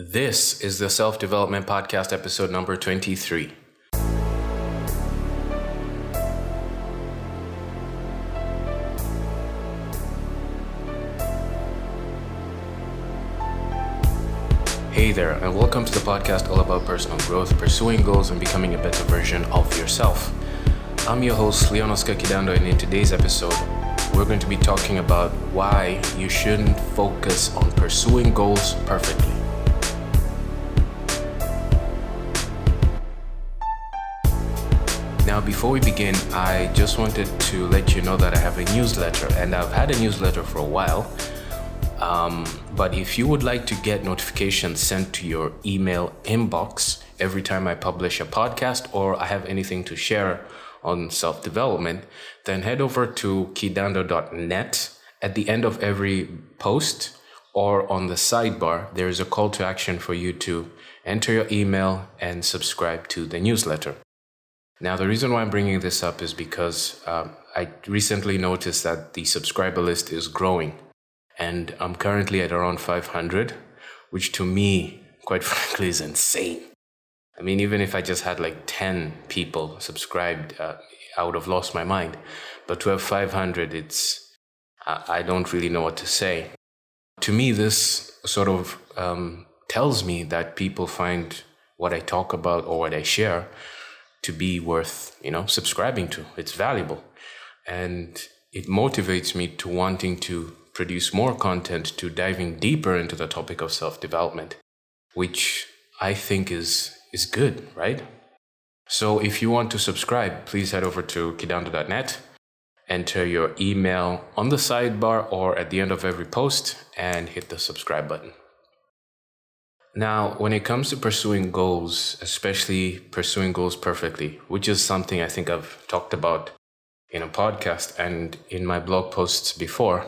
This is the Self Development Podcast, episode number 23. Hey there, and welcome to the podcast all about personal growth, pursuing goals, and becoming a better version of yourself. I'm your host, Leon Oscar Kidando, and in today's episode, we're going to be talking about why you shouldn't focus on pursuing goals perfectly. Now, before we begin, I just wanted to let you know that I have a newsletter, and I've had a newsletter for a while. Um, but if you would like to get notifications sent to your email inbox every time I publish a podcast or I have anything to share on self development, then head over to kidando.net. At the end of every post or on the sidebar, there is a call to action for you to enter your email and subscribe to the newsletter. Now, the reason why I'm bringing this up is because um, I recently noticed that the subscriber list is growing and I'm currently at around 500, which to me, quite frankly, is insane. I mean, even if I just had like 10 people subscribed, uh, I would have lost my mind. But to have 500, it's, I, I don't really know what to say. To me, this sort of um, tells me that people find what I talk about or what I share to be worth, you know, subscribing to. It's valuable. And it motivates me to wanting to produce more content to diving deeper into the topic of self-development, which I think is is good, right? So if you want to subscribe, please head over to kidando.net, enter your email on the sidebar or at the end of every post and hit the subscribe button. Now, when it comes to pursuing goals, especially pursuing goals perfectly, which is something I think I've talked about in a podcast and in my blog posts before,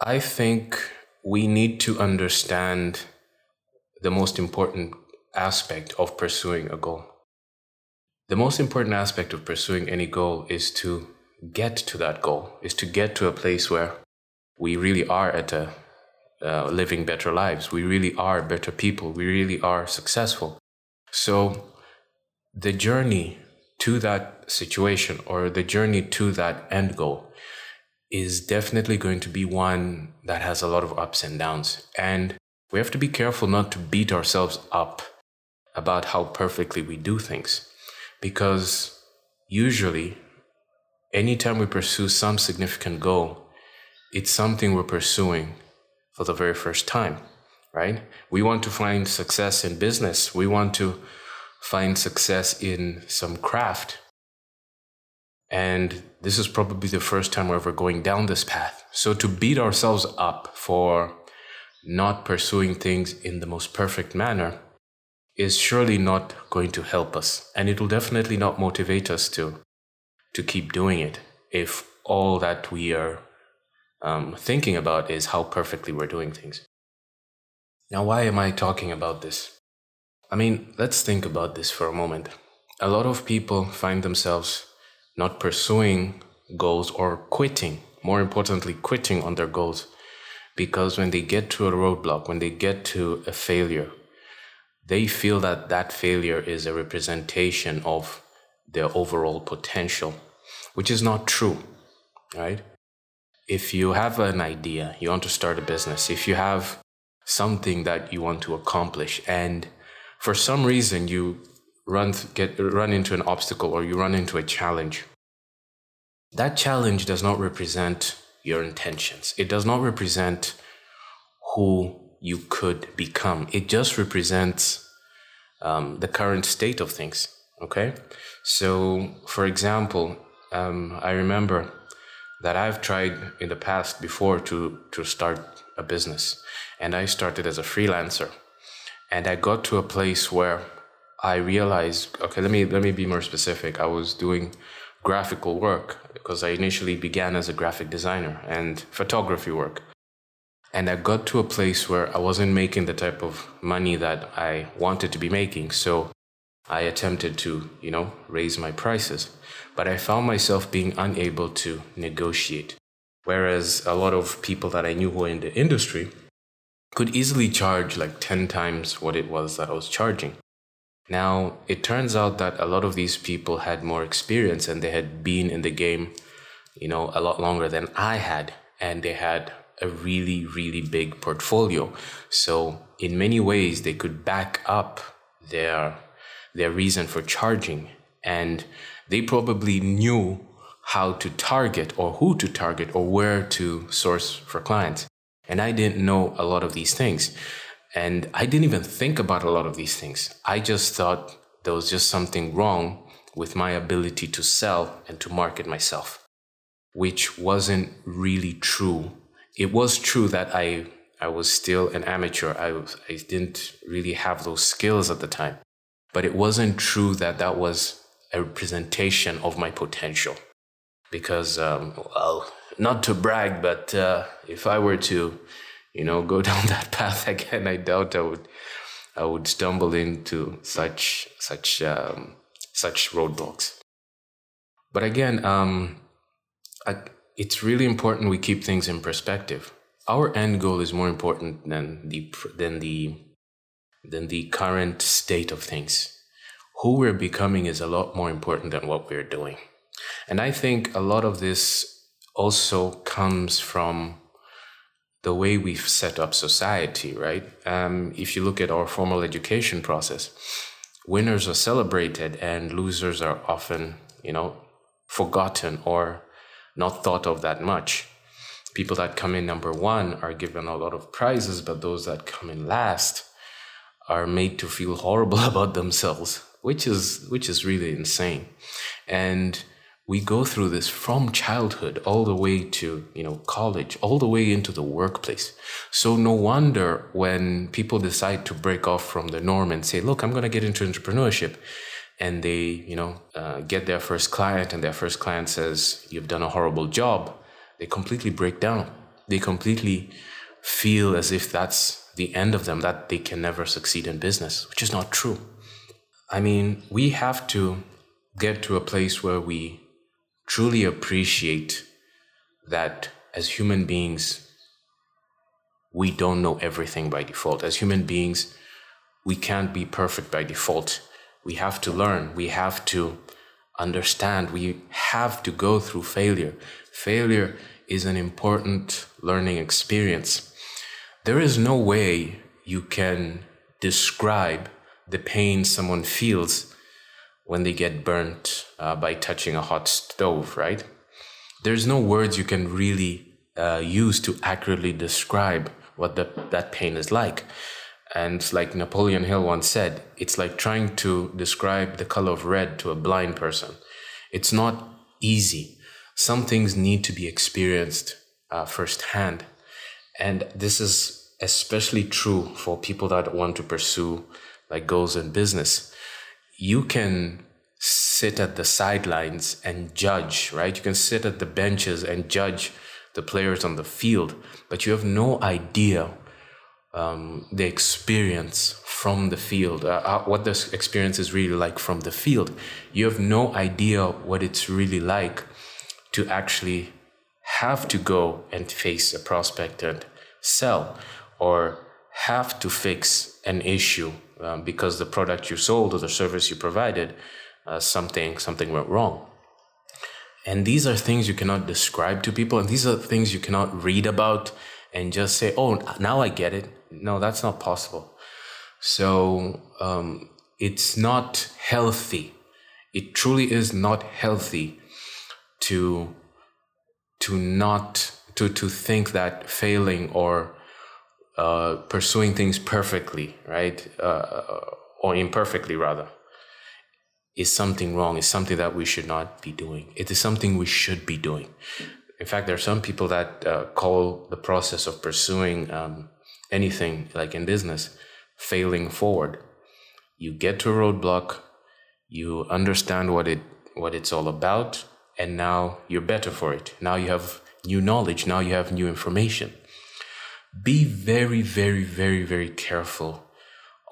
I think we need to understand the most important aspect of pursuing a goal. The most important aspect of pursuing any goal is to get to that goal, is to get to a place where we really are at a uh, living better lives. We really are better people. We really are successful. So the journey to that situation or the journey to that end goal is definitely going to be one that has a lot of ups and downs. And we have to be careful not to beat ourselves up about how perfectly we do things. Because usually, anytime we pursue some significant goal, it's something we're pursuing for the very first time, right? We want to find success in business, we want to find success in some craft. And this is probably the first time we're ever going down this path. So to beat ourselves up for not pursuing things in the most perfect manner is surely not going to help us. And it will definitely not motivate us to, to keep doing it if all that we are um, thinking about is how perfectly we're doing things. Now, why am I talking about this? I mean, let's think about this for a moment. A lot of people find themselves not pursuing goals or quitting, more importantly, quitting on their goals. Because when they get to a roadblock, when they get to a failure, they feel that that failure is a representation of their overall potential, which is not true, right? If you have an idea, you want to start a business, if you have something that you want to accomplish, and for some reason you run get run into an obstacle or you run into a challenge that challenge does not represent your intentions. It does not represent who you could become. It just represents um, the current state of things okay? So for example um, i remember that i've tried in the past before to to start a business and i started as a freelancer and i got to a place where I realized, okay, let me let me be more specific. I was doing graphical work because I initially began as a graphic designer and photography work. And I got to a place where I wasn't making the type of money that I wanted to be making. So I attempted to, you know, raise my prices. But I found myself being unable to negotiate. Whereas a lot of people that I knew who were in the industry could easily charge like 10 times what it was that I was charging. Now, it turns out that a lot of these people had more experience and they had been in the game, you know, a lot longer than I had. And they had a really, really big portfolio. So, in many ways, they could back up their, their reason for charging. And they probably knew how to target or who to target or where to source for clients. And I didn't know a lot of these things. And I didn't even think about a lot of these things. I just thought there was just something wrong with my ability to sell and to market myself, which wasn't really true. It was true that I, I was still an amateur. I, I didn't really have those skills at the time. But it wasn't true that that was a representation of my potential. Because, um, well, not to brag, but uh, if I were to, you know, go down that path again, I doubt I would, I would stumble into such such um, such roadblocks. But again, um, I, it's really important we keep things in perspective. Our end goal is more important than the than the than the current state of things. Who we're becoming is a lot more important than what we're doing. And I think a lot of this also comes from the way we've set up society, right? Um, if you look at our formal education process, winners are celebrated and losers are often, you know, forgotten or not thought of that much. People that come in number one are given a lot of prizes, but those that come in last are made to feel horrible about themselves, which is which is really insane. And we go through this from childhood all the way to you know college all the way into the workplace. So no wonder when people decide to break off from the norm and say look i'm going to get into entrepreneurship. And they you know uh, get their first client and their first client says you've done a horrible job. They completely break down. They completely feel as if that's the end of them that they can never succeed in business which is not true i mean we have to get to a place where we truly appreciate that as human beings, we don't know everything by default. As human beings, we can't be perfect by default. We have to learn. We have to understand. We have to go through failure. Failure is an important learning experience. There is no way you can describe the pain someone feels when they get burnt uh, by touching a hot stove, right? There's no words you can really uh, use to accurately describe what the, that pain is like. And like Napoleon Hill once said, it's like trying to describe the color of red to a blind person. It's not easy. Some things need to be experienced uh, firsthand. And this is especially true for people that want to pursue like goals in business you can sit at the sidelines and judge, right? You can sit at the benches and judge the players on the field, but you have no idea um, the experience from the field, uh, uh, what this experience is really like from the field. You have no idea what it's really like to actually have to go and face a prospect and sell or have to fix an issue um, because the product you sold or the service you provided, uh, something something went wrong. And these are things you cannot describe to people, and these are things you cannot read about and just say, "Oh, now I get it." No, that's not possible. So um, it's not healthy. It truly is not healthy to to not to to think that failing or uh, pursuing things perfectly, right? Uh, or imperfectly, rather, is something wrong, is something that we should not be doing. It is something we should be doing. In fact, there are some people that uh, call the process of pursuing um, anything, like in business, failing forward. You get to a roadblock, you understand what it what it's all about, and now you're better for it. Now you have new knowledge. Now you have new information be very, very, very, very careful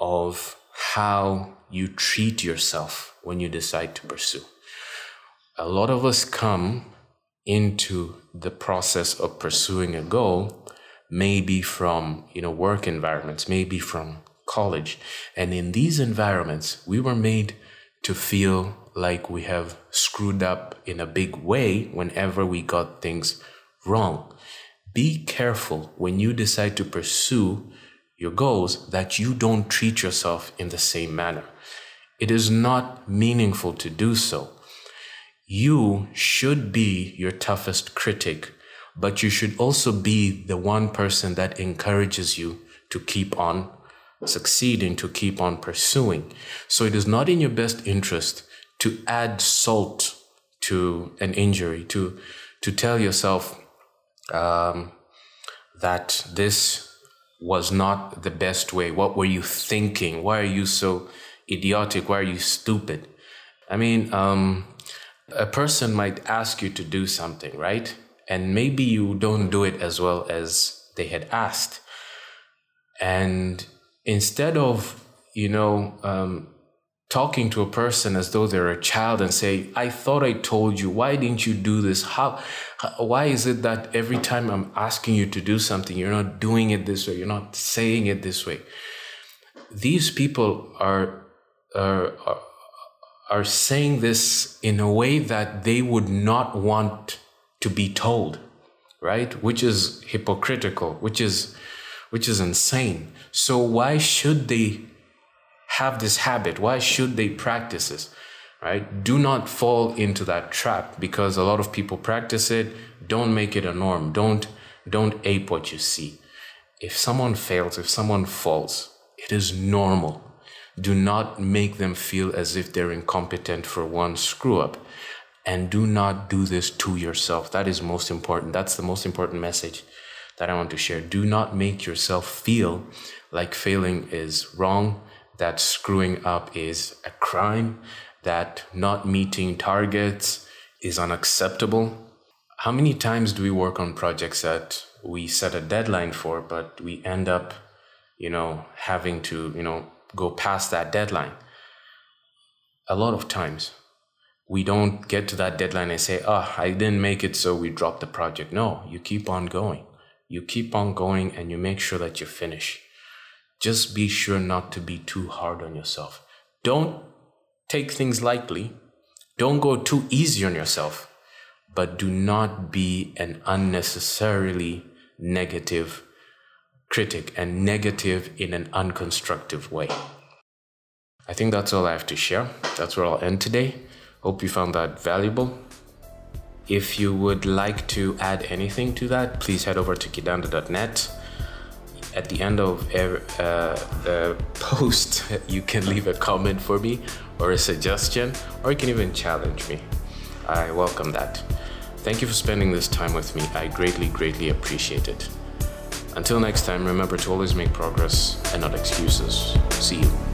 of how you treat yourself when you decide to pursue. A lot of us come into the process of pursuing a goal maybe from you know work environments, maybe from college. And in these environments, we were made to feel like we have screwed up in a big way whenever we got things wrong. Be careful when you decide to pursue your goals that you don't treat yourself in the same manner. It is not meaningful to do so. You should be your toughest critic, but you should also be the one person that encourages you to keep on succeeding, to keep on pursuing. So it is not in your best interest to add salt to an injury, to, to tell yourself um, that this was not the best way. What were you thinking? Why are you so idiotic? Why are you stupid? I mean, um, a person might ask you to do something, right? And maybe you don't do it as well as they had asked. And instead of, you know, um, talking to a person as though they're a child and say, I thought I told you, why didn't you do this? How, why is it that every time I'm asking you to do something, you're not doing it this way, you're not saying it this way? These people are, are, are saying this in a way that they would not want to be told, right? Which is hypocritical, which is, which is insane. So why should they have this habit? Why should they practice this? Right? Do not fall into that trap because a lot of people practice it. Don't make it a norm. Don't don't ape what you see. If someone fails, if someone falls, it is normal. Do not make them feel as if they're incompetent for one screw up. And do not do this to yourself. That is most important. That's the most important message that I want to share. Do not make yourself feel like failing is wrong, that screwing up is a crime, that not meeting targets is unacceptable. How many times do we work on projects that we set a deadline for, but we end up, you know, having to, you know, go past that deadline? A lot of times. We don't get to that deadline and say, oh, I didn't make it, so we drop the project. No, you keep on going. You keep on going and you make sure that you finish just be sure not to be too hard on yourself. Don't take things lightly. Don't go too easy on yourself, but do not be an unnecessarily negative critic and negative in an unconstructive way. I think that's all I have to share. That's where I'll end today. Hope you found that valuable. If you would like to add anything to that, please head over to kidando.net at the end of every, uh, the post, you can leave a comment for me or a suggestion, or you can even challenge me. I welcome that. Thank you for spending this time with me. I greatly, greatly appreciate it. Until next time, remember to always make progress and not excuses. See you.